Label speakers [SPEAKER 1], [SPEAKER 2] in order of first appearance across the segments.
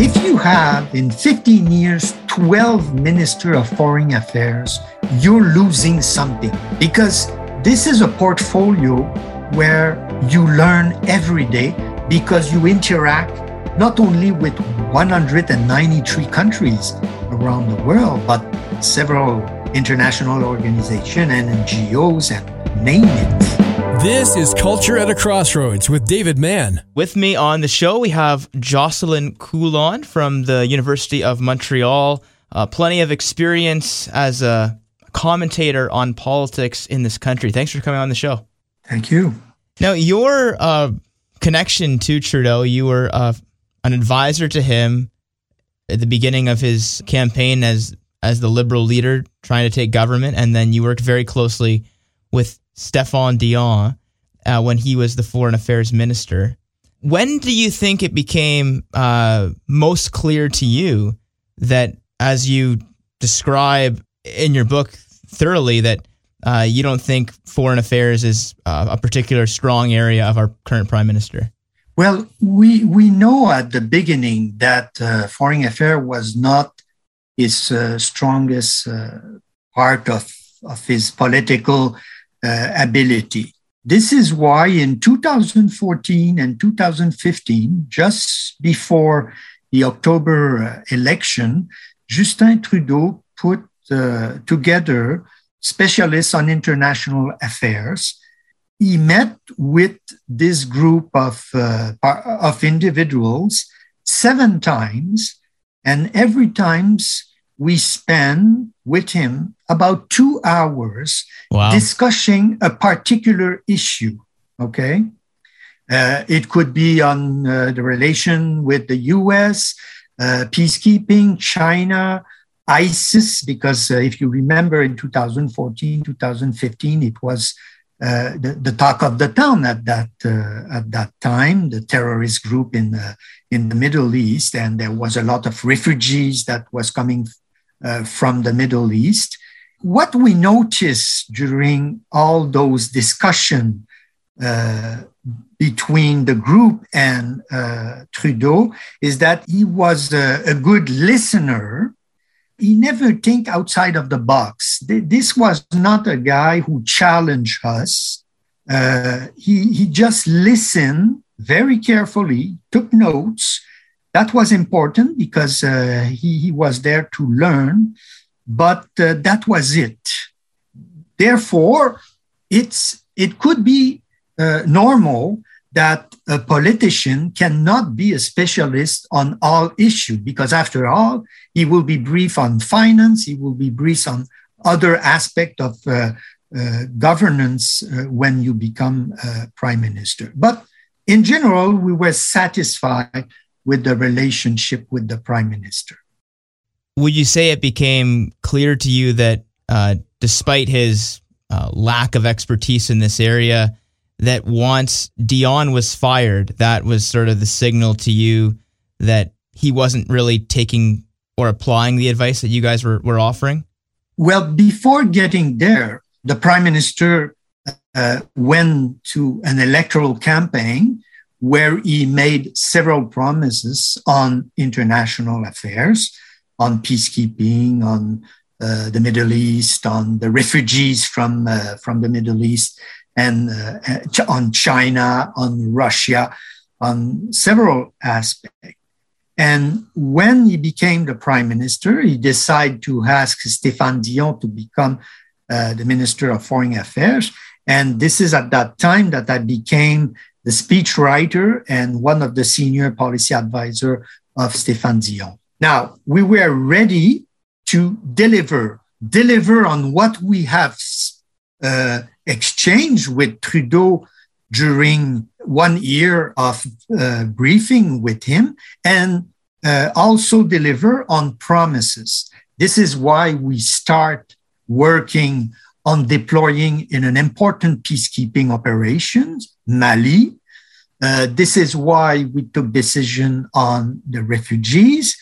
[SPEAKER 1] If you have in 15 years 12 Minister of Foreign Affairs, you're losing something because this is a portfolio where you learn every day because you interact not only with 193 countries around the world, but several international organizations and NGOs and name it.
[SPEAKER 2] This is Culture at a Crossroads with David Mann.
[SPEAKER 3] With me on the show, we have Jocelyn Coulon from the University of Montreal. Uh, plenty of experience as a commentator on politics in this country. Thanks for coming on the show.
[SPEAKER 1] Thank you.
[SPEAKER 3] Now, your uh, connection to Trudeau, you were uh, an advisor to him at the beginning of his campaign as as the liberal leader trying to take government, and then you worked very closely with Stéphane Dion uh, when he was the foreign affairs minister. When do you think it became uh, most clear to you that, as you describe in your book thoroughly, that uh, you don't think foreign affairs is uh, a particular strong area of our current prime minister?
[SPEAKER 1] Well, we we know at the beginning that uh, foreign affairs was not his uh, strongest uh, part of of his political uh, ability. This is why in 2014 and 2015, just before the October election, Justin Trudeau put together specialists on international affairs. He met with this group of, uh, of individuals seven times, and every times we spend with him about two hours wow. discussing a particular issue. Okay. Uh, it could be on uh, the relation with the US, uh, peacekeeping, China, ISIS, because uh, if you remember in 2014, 2015, it was uh, the, the, talk of the town at that uh, at that time, the terrorist group in the, in the Middle East, and there was a lot of refugees that was coming uh, from the Middle East. What we noticed during all those discussions uh, between the group and uh, Trudeau is that he was a, a good listener he never think outside of the box. This was not a guy who challenged us. Uh, he, he just listened very carefully, took notes. That was important because uh, he, he was there to learn, but uh, that was it. Therefore, it's, it could be uh, normal that a politician cannot be a specialist on all issues because after all he will be brief on finance he will be brief on other aspect of uh, uh, governance uh, when you become prime minister but in general we were satisfied with the relationship with the prime minister
[SPEAKER 3] would you say it became clear to you that uh, despite his uh, lack of expertise in this area that once Dion was fired, that was sort of the signal to you that he wasn't really taking or applying the advice that you guys were, were offering?
[SPEAKER 1] Well, before getting there, the prime minister uh, went to an electoral campaign where he made several promises on international affairs, on peacekeeping, on uh, the Middle East, on the refugees from uh, from the Middle East, and uh, on China, on Russia, on several aspects. And when he became the prime minister, he decided to ask Stéphane Dion to become uh, the minister of foreign affairs. And this is at that time that I became the speechwriter and one of the senior policy advisor of Stéphane Dion. Now, we were ready to deliver, deliver on what we have uh, exchange with Trudeau during one year of uh, briefing with him and uh, also deliver on promises. This is why we start working on deploying in an important peacekeeping operations, Mali. Uh, this is why we took decision on the refugees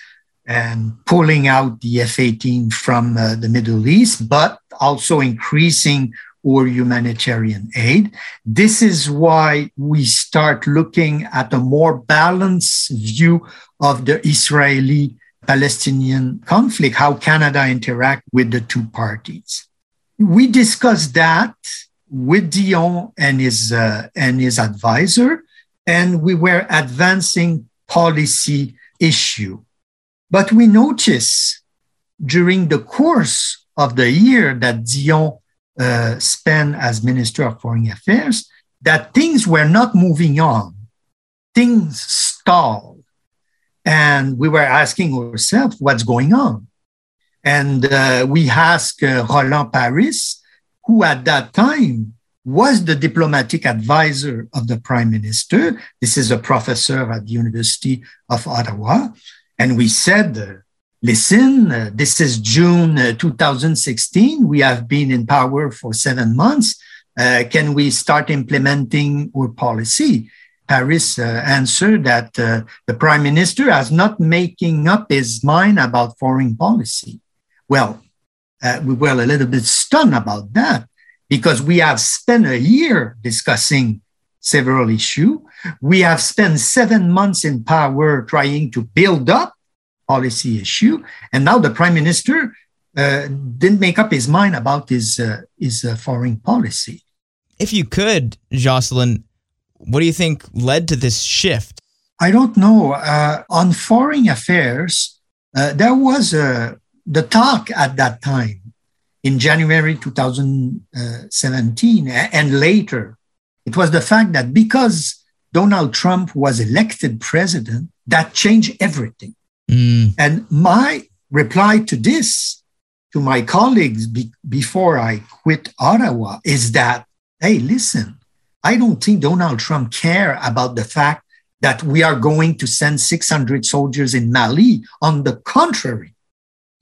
[SPEAKER 1] and pulling out the F-18 from uh, the Middle East, but also increasing or humanitarian aid. This is why we start looking at a more balanced view of the Israeli Palestinian conflict, how Canada interact with the two parties. We discussed that with Dion and his, uh, and his advisor, and we were advancing policy issue. But we noticed during the course of the year that Dion uh, spent as Minister of Foreign Affairs that things were not moving on. Things stalled. And we were asking ourselves, what's going on? And uh, we asked uh, Roland Paris, who at that time was the diplomatic advisor of the prime minister. This is a professor at the University of Ottawa. And we said, listen, uh, this is June uh, 2016. We have been in power for seven months. Uh, can we start implementing our policy? Paris uh, answered that uh, the prime minister has not making up his mind about foreign policy. Well, uh, we were a little bit stunned about that because we have spent a year discussing several issues. We have spent seven months in power trying to build up policy issue. And now the prime minister uh, didn't make up his mind about his, uh, his uh, foreign policy.
[SPEAKER 3] If you could, Jocelyn, what do you think led to this shift?
[SPEAKER 1] I don't know. Uh, on foreign affairs, uh, there was uh, the talk at that time in January 2017 and later. It was the fact that because Donald Trump was elected president, that changed everything. Mm. And my reply to this, to my colleagues be, before I quit Ottawa, is that, hey, listen, I don't think Donald Trump care about the fact that we are going to send 600 soldiers in Mali. On the contrary,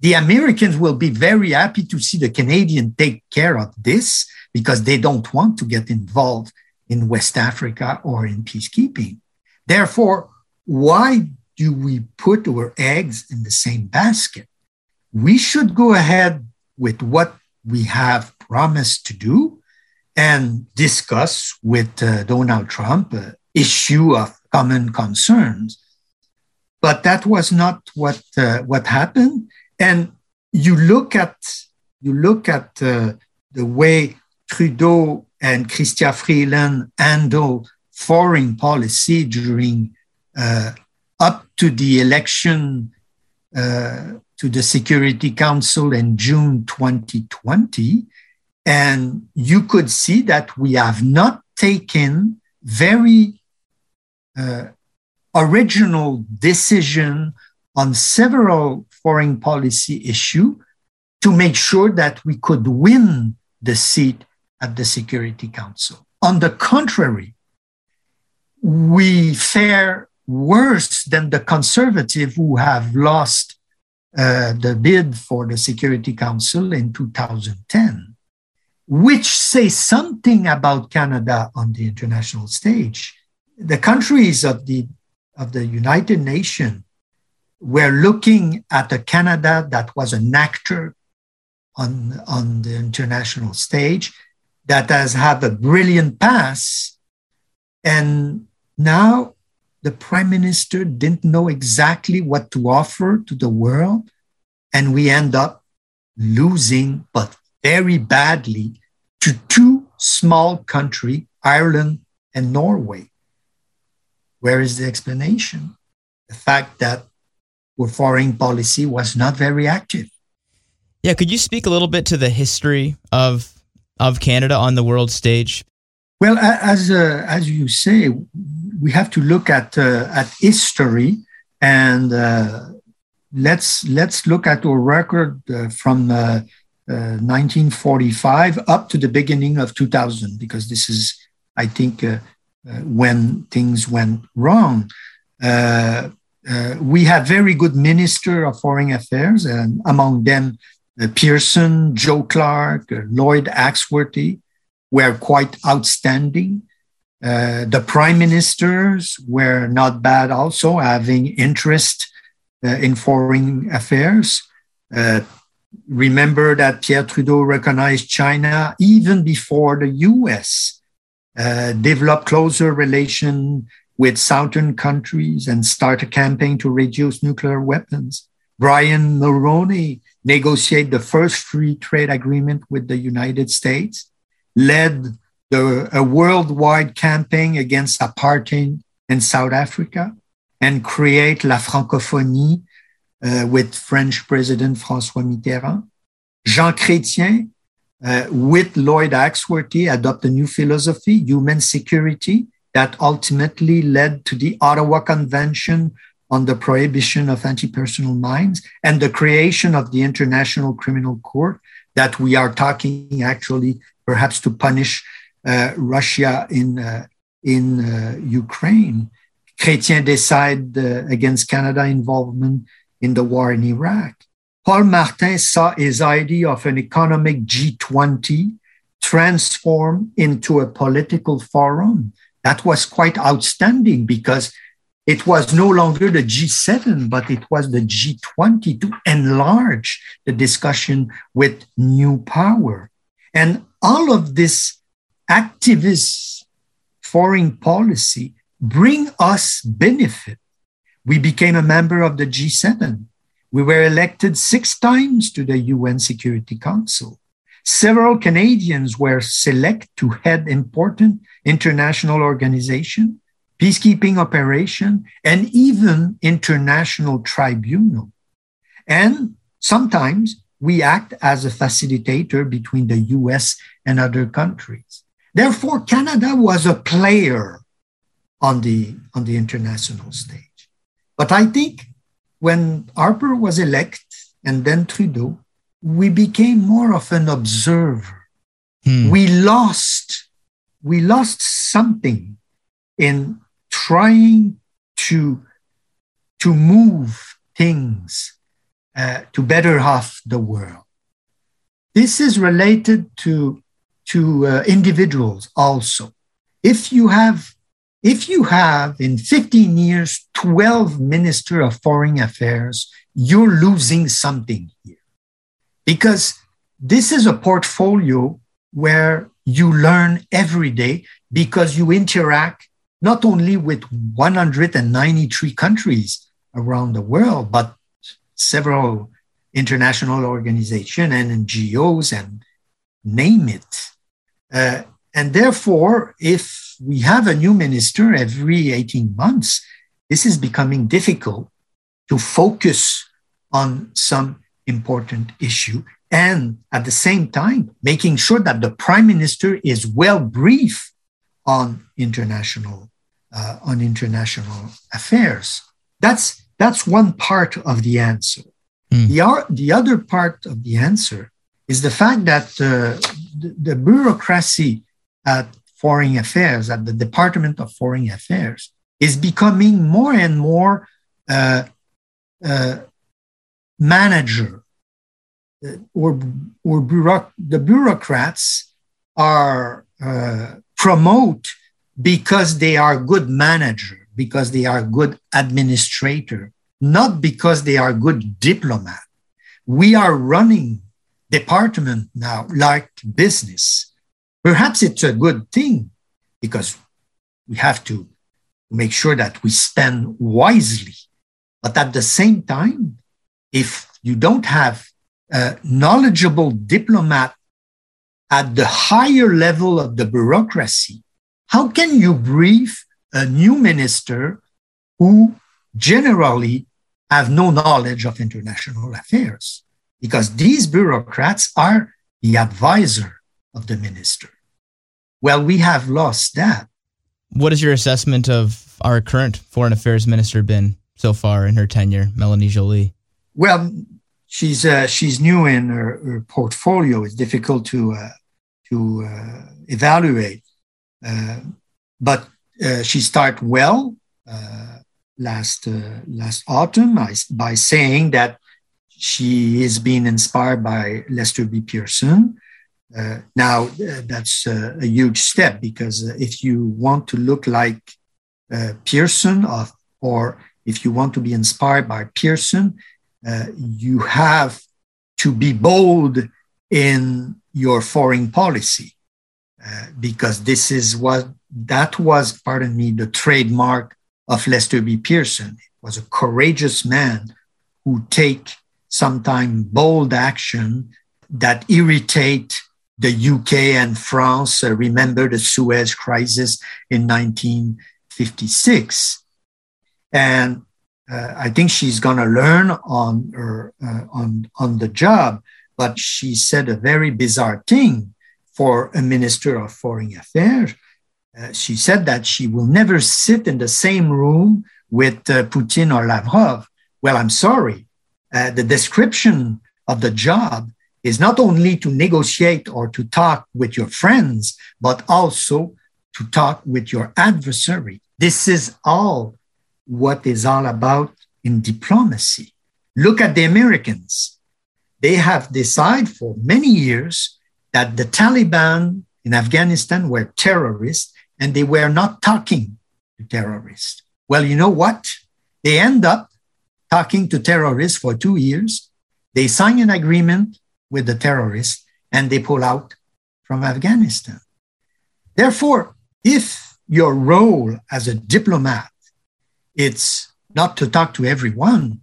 [SPEAKER 1] the Americans will be very happy to see the Canadian take care of this because they don't want to get involved in West Africa or in peacekeeping. Therefore, why do we put our eggs in the same basket? We should go ahead with what we have promised to do and discuss with uh, Donald Trump an issue of common concerns. But that was not what uh, what happened. And you look at you look at uh, the way Trudeau and Chrystia Freeland handle foreign policy during uh, up to the election uh, to the Security Council in June 2020. And you could see that we have not taken very uh, original decision on several foreign policy issue to make sure that we could win the seat at the Security Council. On the contrary, we fare worse than the conservative who have lost uh, the bid for the Security Council in 2010, which says something about Canada on the international stage. The countries of the, of the United Nations were looking at a Canada that was an actor on, on the international stage, that has had a brilliant past. And now the prime minister didn't know exactly what to offer to the world. And we end up losing, but very badly, to two small countries, Ireland and Norway. Where is the explanation? The fact that our foreign policy was not very active.
[SPEAKER 3] Yeah, could you speak a little bit to the history of of Canada on the world stage?
[SPEAKER 1] Well, as uh, as you say, we have to look at uh, at history and uh, let's let's look at our record uh, from 1945 uh, uh, up to the beginning of 2000 because this is I think uh, when things went wrong. We have very good minister of foreign affairs, and among them Pearson, Joe Clark, Lloyd Axworthy were quite outstanding. Uh, the prime ministers were not bad also, having interest uh, in foreign affairs. Uh, remember that Pierre Trudeau recognized China even before the US uh, developed closer relation with southern countries and start a campaign to reduce nuclear weapons. Brian Mulroney negotiated the first free trade agreement with the United States, led the, a worldwide campaign against apartheid in South Africa, and create La Francophonie uh, with French President François Mitterrand. Jean Chrétien, uh, with Lloyd Axworthy, adopt a new philosophy, human security, that ultimately led to the Ottawa Convention on the prohibition of anti-personal mines and the creation of the International Criminal Court that we are talking actually perhaps to punish uh, Russia in uh, in uh, Ukraine. Chrétien decide uh, against Canada involvement in the war in Iraq. Paul Martin saw his idea of an economic G20 transform into a political forum. That was quite outstanding because it was no longer the G7, but it was the G20 to enlarge the discussion with new power. And all of this activist foreign policy bring us benefit. We became a member of the G7. We were elected six times to the UN Security Council. Several Canadians were selected to head important international organizations peacekeeping operation, and even international tribunal. And sometimes we act as a facilitator between the US and other countries. Therefore, Canada was a player on the, on the international stage. But I think when Harper was elected and then Trudeau, we became more of an observer. Hmm. We lost, we lost something in trying to, to move things uh, to better half the world. This is related to, to uh, individuals also. If you have if you have in 15 years 12 minister of foreign affairs you're losing something here because this is a portfolio where you learn every day because you interact not only with 193 countries around the world, but several international organizations and NGOs and name it. Uh, and therefore, if we have a new minister every 18 months, this is becoming difficult to focus on some important issue and at the same time making sure that the prime minister is well briefed on international uh, on international affairs. That's, that's one part of the answer. Mm. The, the other part of the answer is the fact that uh, the, the bureaucracy at Foreign Affairs, at the Department of Foreign Affairs, is becoming more and more uh, uh, manager uh, or, or bureauc- the bureaucrats are uh, promote because they are good manager, because they are good administrator, not because they are good diplomat. We are running department now like business. Perhaps it's a good thing because we have to make sure that we spend wisely. But at the same time, if you don't have a knowledgeable diplomat at the higher level of the bureaucracy, how can you brief a new minister who generally have no knowledge of international affairs? Because these bureaucrats are the advisor of the minister. Well, we have lost that.
[SPEAKER 3] What is your assessment of our current foreign affairs minister been so far in her tenure, Melanie Joly?
[SPEAKER 1] Well, she's uh, she's new in her, her, portfolio. It's difficult to uh, to uh, evaluate. Uh, but uh, she started well uh, last last autumn by saying that she is being inspired by Lester B. Pearson. Now, that's a huge step because if you want to look like Pearson, of, or if you want to be inspired by Pearson, you have to be bold in your foreign policy, uh, because this is what that was, pardon me, the trademark of Lester B. Pearson. He was a courageous man who take sometimes bold action that irritate the UK and France. Uh, remember the Suez crisis in 1956. And uh, I think she's going to learn on her uh, on on the job. But she said a very bizarre thing for a minister of foreign affairs. Uh, she said that she will never sit in the same room with uh, Putin or Lavrov. Well, I'm sorry. Uh, the description of the job is not only to negotiate or to talk with your friends, but also to talk with your adversary. This is all what is all about in diplomacy. Look at the Americans. They have decided for many years that the Taliban in Afghanistan were terrorists and they were not talking to terrorists. Well, you know what? They end up talking to terrorists for two years. They sign an agreement with the terrorists and they pull out from Afghanistan. Therefore, if your role as a diplomat it's not to talk to everyone,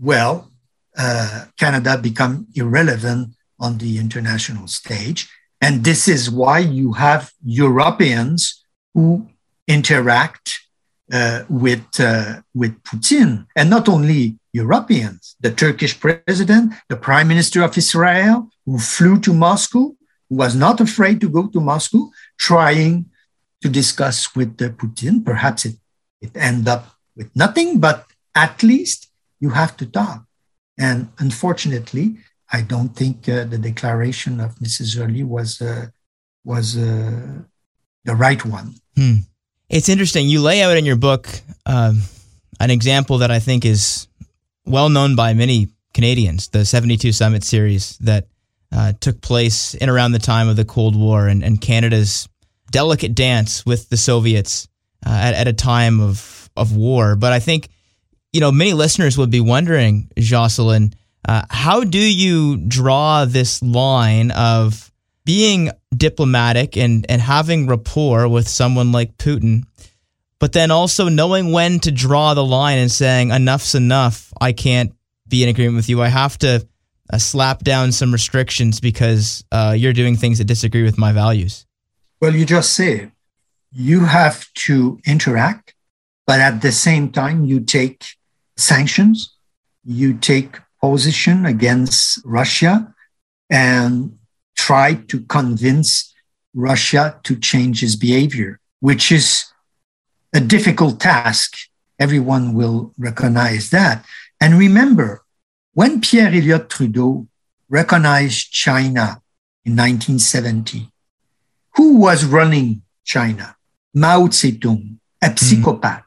[SPEAKER 1] well, uh, Canada become irrelevant on the international stage. And this is why you have Europeans who interact uh, with, uh, with Putin, and not only Europeans, the Turkish president, the prime minister of Israel, who flew to Moscow, who was not afraid to go to Moscow, trying to discuss with Putin. Perhaps it, it ended up with nothing, but at least you have to talk. And unfortunately, I don't think uh, the declaration of Mrs. Joly was uh, was uh, the right one.
[SPEAKER 3] Hmm. It's interesting. You lay out in your book um, an example that I think is well known by many Canadians, the 72 Summit series that uh, took place in around the time of the Cold War and, and Canada's delicate dance with the Soviets uh, at, at a time of of war. But I think, you know, many listeners would be wondering, Jocelyn, uh, how do you draw this line of being diplomatic and, and having rapport with someone like Putin, but then also knowing when to draw the line and saying, enough's enough. I can't be in agreement with you. I have to uh, slap down some restrictions because uh, you're doing things that disagree with my values.
[SPEAKER 1] Well, you just say you have to interact but at the same time, you take sanctions, you take position against Russia and try to convince Russia to change his behavior, which is a difficult task. Everyone will recognize that. And remember, when Pierre Elliott Trudeau recognized China in 1970, who was running China? Mao Zedong, a mm. psychopath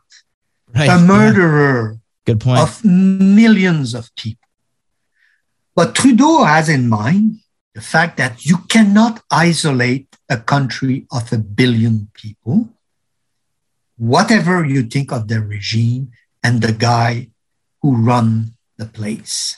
[SPEAKER 1] right. a murderer
[SPEAKER 3] yeah. Good point.
[SPEAKER 1] of millions of people. But Trudeau has in mind the fact that you cannot isolate a country of a billion people. Whatever you think of the regime and the guy who run the place,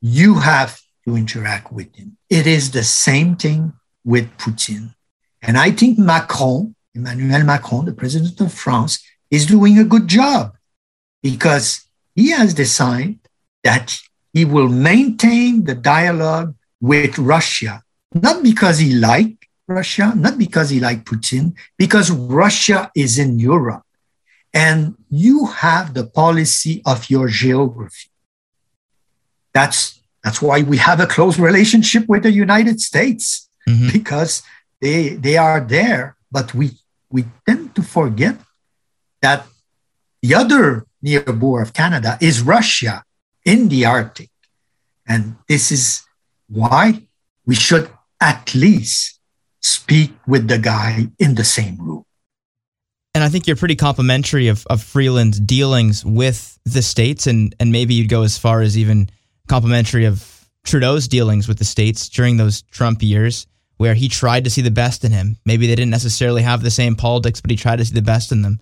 [SPEAKER 1] you have to interact with him. It is the same thing with Putin. And I think Macron, Emmanuel Macron, the president of France, is doing a good job because he has decided that he will maintain the dialogue with Russia, not because he likes Russia, not because he likes Putin, because Russia is in Europe. And you have the policy of your geography. That's, that's why we have a close relationship with the United States, mm-hmm. because they, they are there. But we, we tend to forget that the other neighbor of Canada is Russia in the Arctic. And this is why we should at least speak with the guy in the same room.
[SPEAKER 3] And I think you're pretty complimentary of, of Freeland's dealings with the states, and, and maybe you'd go as far as even complimentary of Trudeau's dealings with the states during those Trump years, where he tried to see the best in him. Maybe they didn't necessarily have the same politics, but he tried to see the best in them.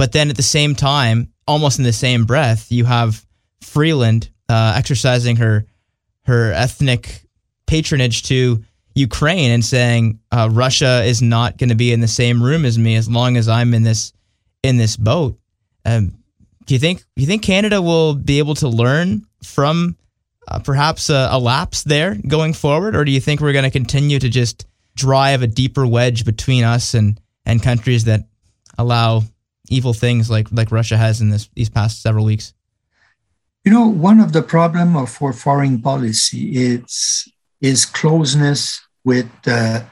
[SPEAKER 3] But then at the same time, almost in the same breath, you have Freeland uh, exercising her her ethnic patronage to Ukraine and saying uh, Russia is not going to be in the same room as me as long as I'm in this in this boat. Um, do you think do you think Canada will be able to learn from uh, perhaps a, a, lapse there going forward, or do you think we're going to continue to just drive a deeper wedge between us and and countries that allow evil things like like Russia has in this these past several weeks?
[SPEAKER 1] You know, one of the problem of for foreign policy is is closeness with the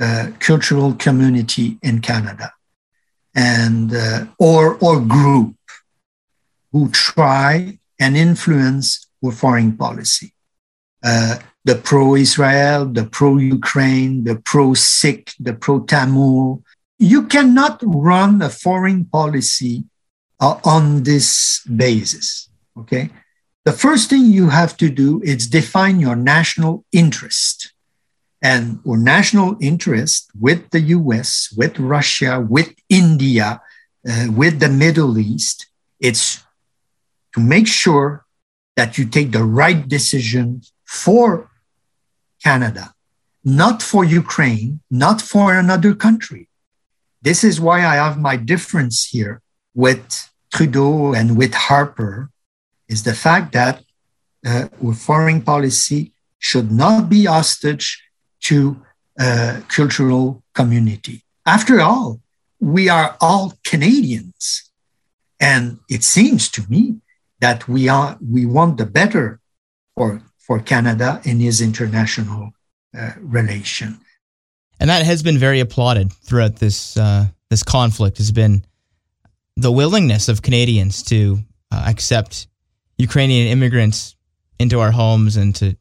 [SPEAKER 1] uh, cultural community in Canada, and uh, or or group who try and influence our foreign policy. Uh, the pro-Israel, the pro-Ukraine, the pro-Sikh, the pro-Tamil. You cannot run a foreign policy uh, on this basis. Okay. The first thing you have to do is define your national interest. And our national interest with the US, with Russia, with India, uh, with the Middle East, it's to make sure that you take the right decision for Canada, not for Ukraine, not for another country. This is why I have my difference here with Trudeau and with Harper is the fact that uh, foreign policy should not be hostage to a cultural community. After all, we are all Canadians. And it seems to me that we are we want the better for for Canada in his international uh, relation.
[SPEAKER 3] And that has been very applauded throughout this uh, this conflict. Has been the willingness of Canadians to uh, accept Ukrainian immigrants into our homes and to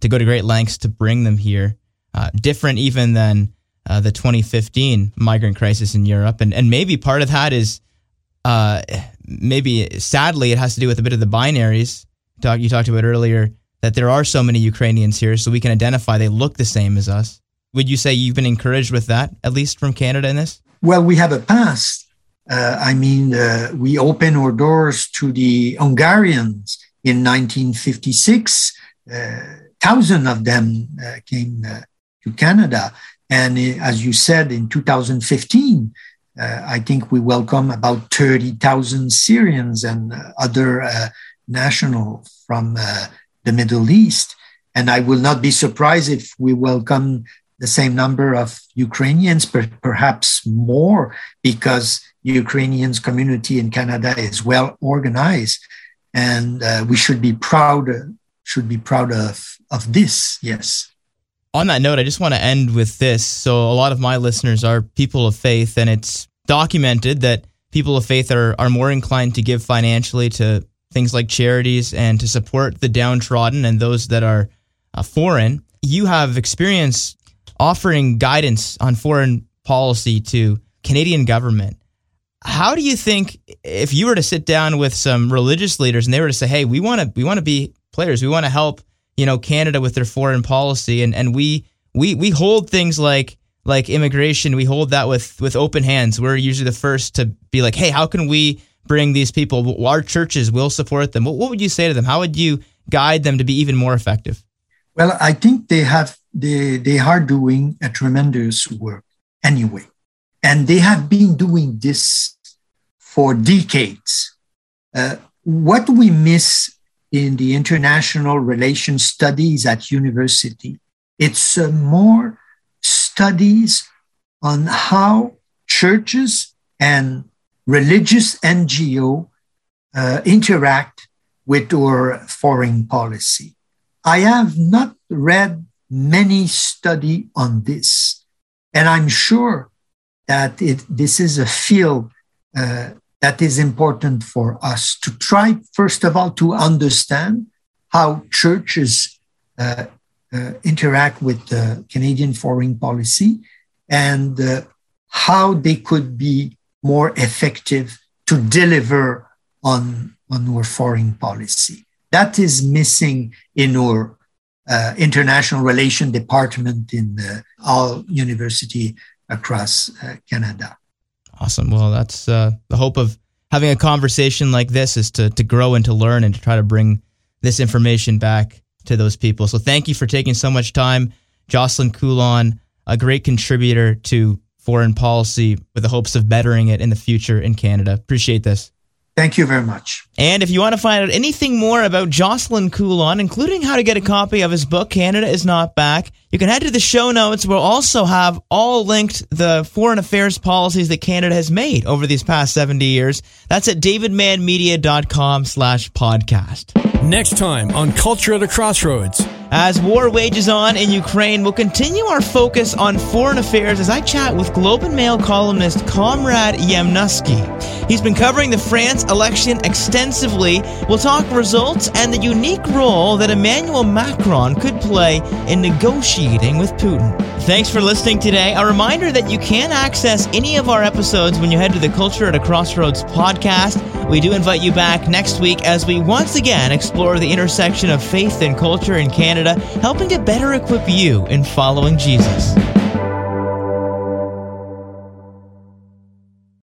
[SPEAKER 3] to go to great lengths to bring them here. Uh, different even than uh, the 2015 migrant crisis in Europe, and and maybe part of that is uh, maybe sadly it has to do with a bit of the binaries talk you talked about earlier that there are so many Ukrainians here, so we can identify they look the same as us. Would you say you've been encouraged with that, at least from Canada in this?
[SPEAKER 1] Well, we have a past uh, I mean, uh, we opened our doors to the Hungarians in 1956. Uh, thousand of them uh, came uh, to Canada, and uh, as you said, in 2015, I think we welcome about 30,000 Syrians and other nationals from the Middle East. And I will not be surprised if we welcome the same number of Ukrainians, perhaps more, because Ukrainians community in Canada is well organized, and uh, we should be proud should be proud of of this. Yes.
[SPEAKER 3] On that note, I just want to end with this. So, a lot of my listeners are people of faith, and it's documented that people of faith are are more inclined to give financially to things like charities and to support the downtrodden and those that are uh, foreign. You have experience offering guidance on foreign policy to Canadian government how do you think if you were to sit down with some religious leaders and they were to say, "Hey, we want to we want to be players. We want to help, you know, Canada with their foreign policy and and we we we hold things like like immigration, we hold that with with open hands. We're usually the first to be like, "Hey, how can we bring these people? Our churches will support them." What, what would you say to them? How would you guide them to be even more effective?
[SPEAKER 1] Well, I think they have they they are doing a tremendous work anyway. And they have been doing this for decades. Uh, what we miss in the international relations studies at university, it's uh, more studies on how churches and religious NGO uh, interact with our foreign policy. I have not read many study on this, and I'm sure that it, this is a field uh, that is important for us to try, first of all, to understand how churches uh, uh, interact with the Canadian foreign policy and uh, how they could be more effective to deliver on, on our foreign policy. That is missing in our uh, international relation department in uh, all university across uh, Canada.
[SPEAKER 3] Awesome. Well, that's uh, the hope of having a conversation like this is to to grow and to learn and to try to bring this information back to those people. So thank you for taking so much time. Jocelyn Coulon, a great contributor to foreign policy with the hopes of bettering it in the future in Canada. Appreciate this.
[SPEAKER 1] Thank you very much.
[SPEAKER 3] And if you want to find out anything more about Jocelyn Coulon, including how to get a copy of his book, Canada is Not Back, you can head to the show notes. We'll also have all linked the foreign affairs policies that Canada has made over these past 70 years. That's at davidmanmedia.com slash podcast.
[SPEAKER 2] Next time on Culture at a Crossroads.
[SPEAKER 3] As war wages on in Ukraine, we'll continue our focus on foreign affairs as I chat with Globe and Mail columnist Konrad Yakabuski. He's been covering the France election extensively. We'll talk results and the unique role that Emmanuel Macron could play in negotiating with Putin. Thanks for listening today. A reminder that you can access any of our episodes when you head to the Culture at a Crossroads podcast. We do invite you back next week as we once again explore the intersection of faith and culture in Canada, helping to better equip you in following Jesus.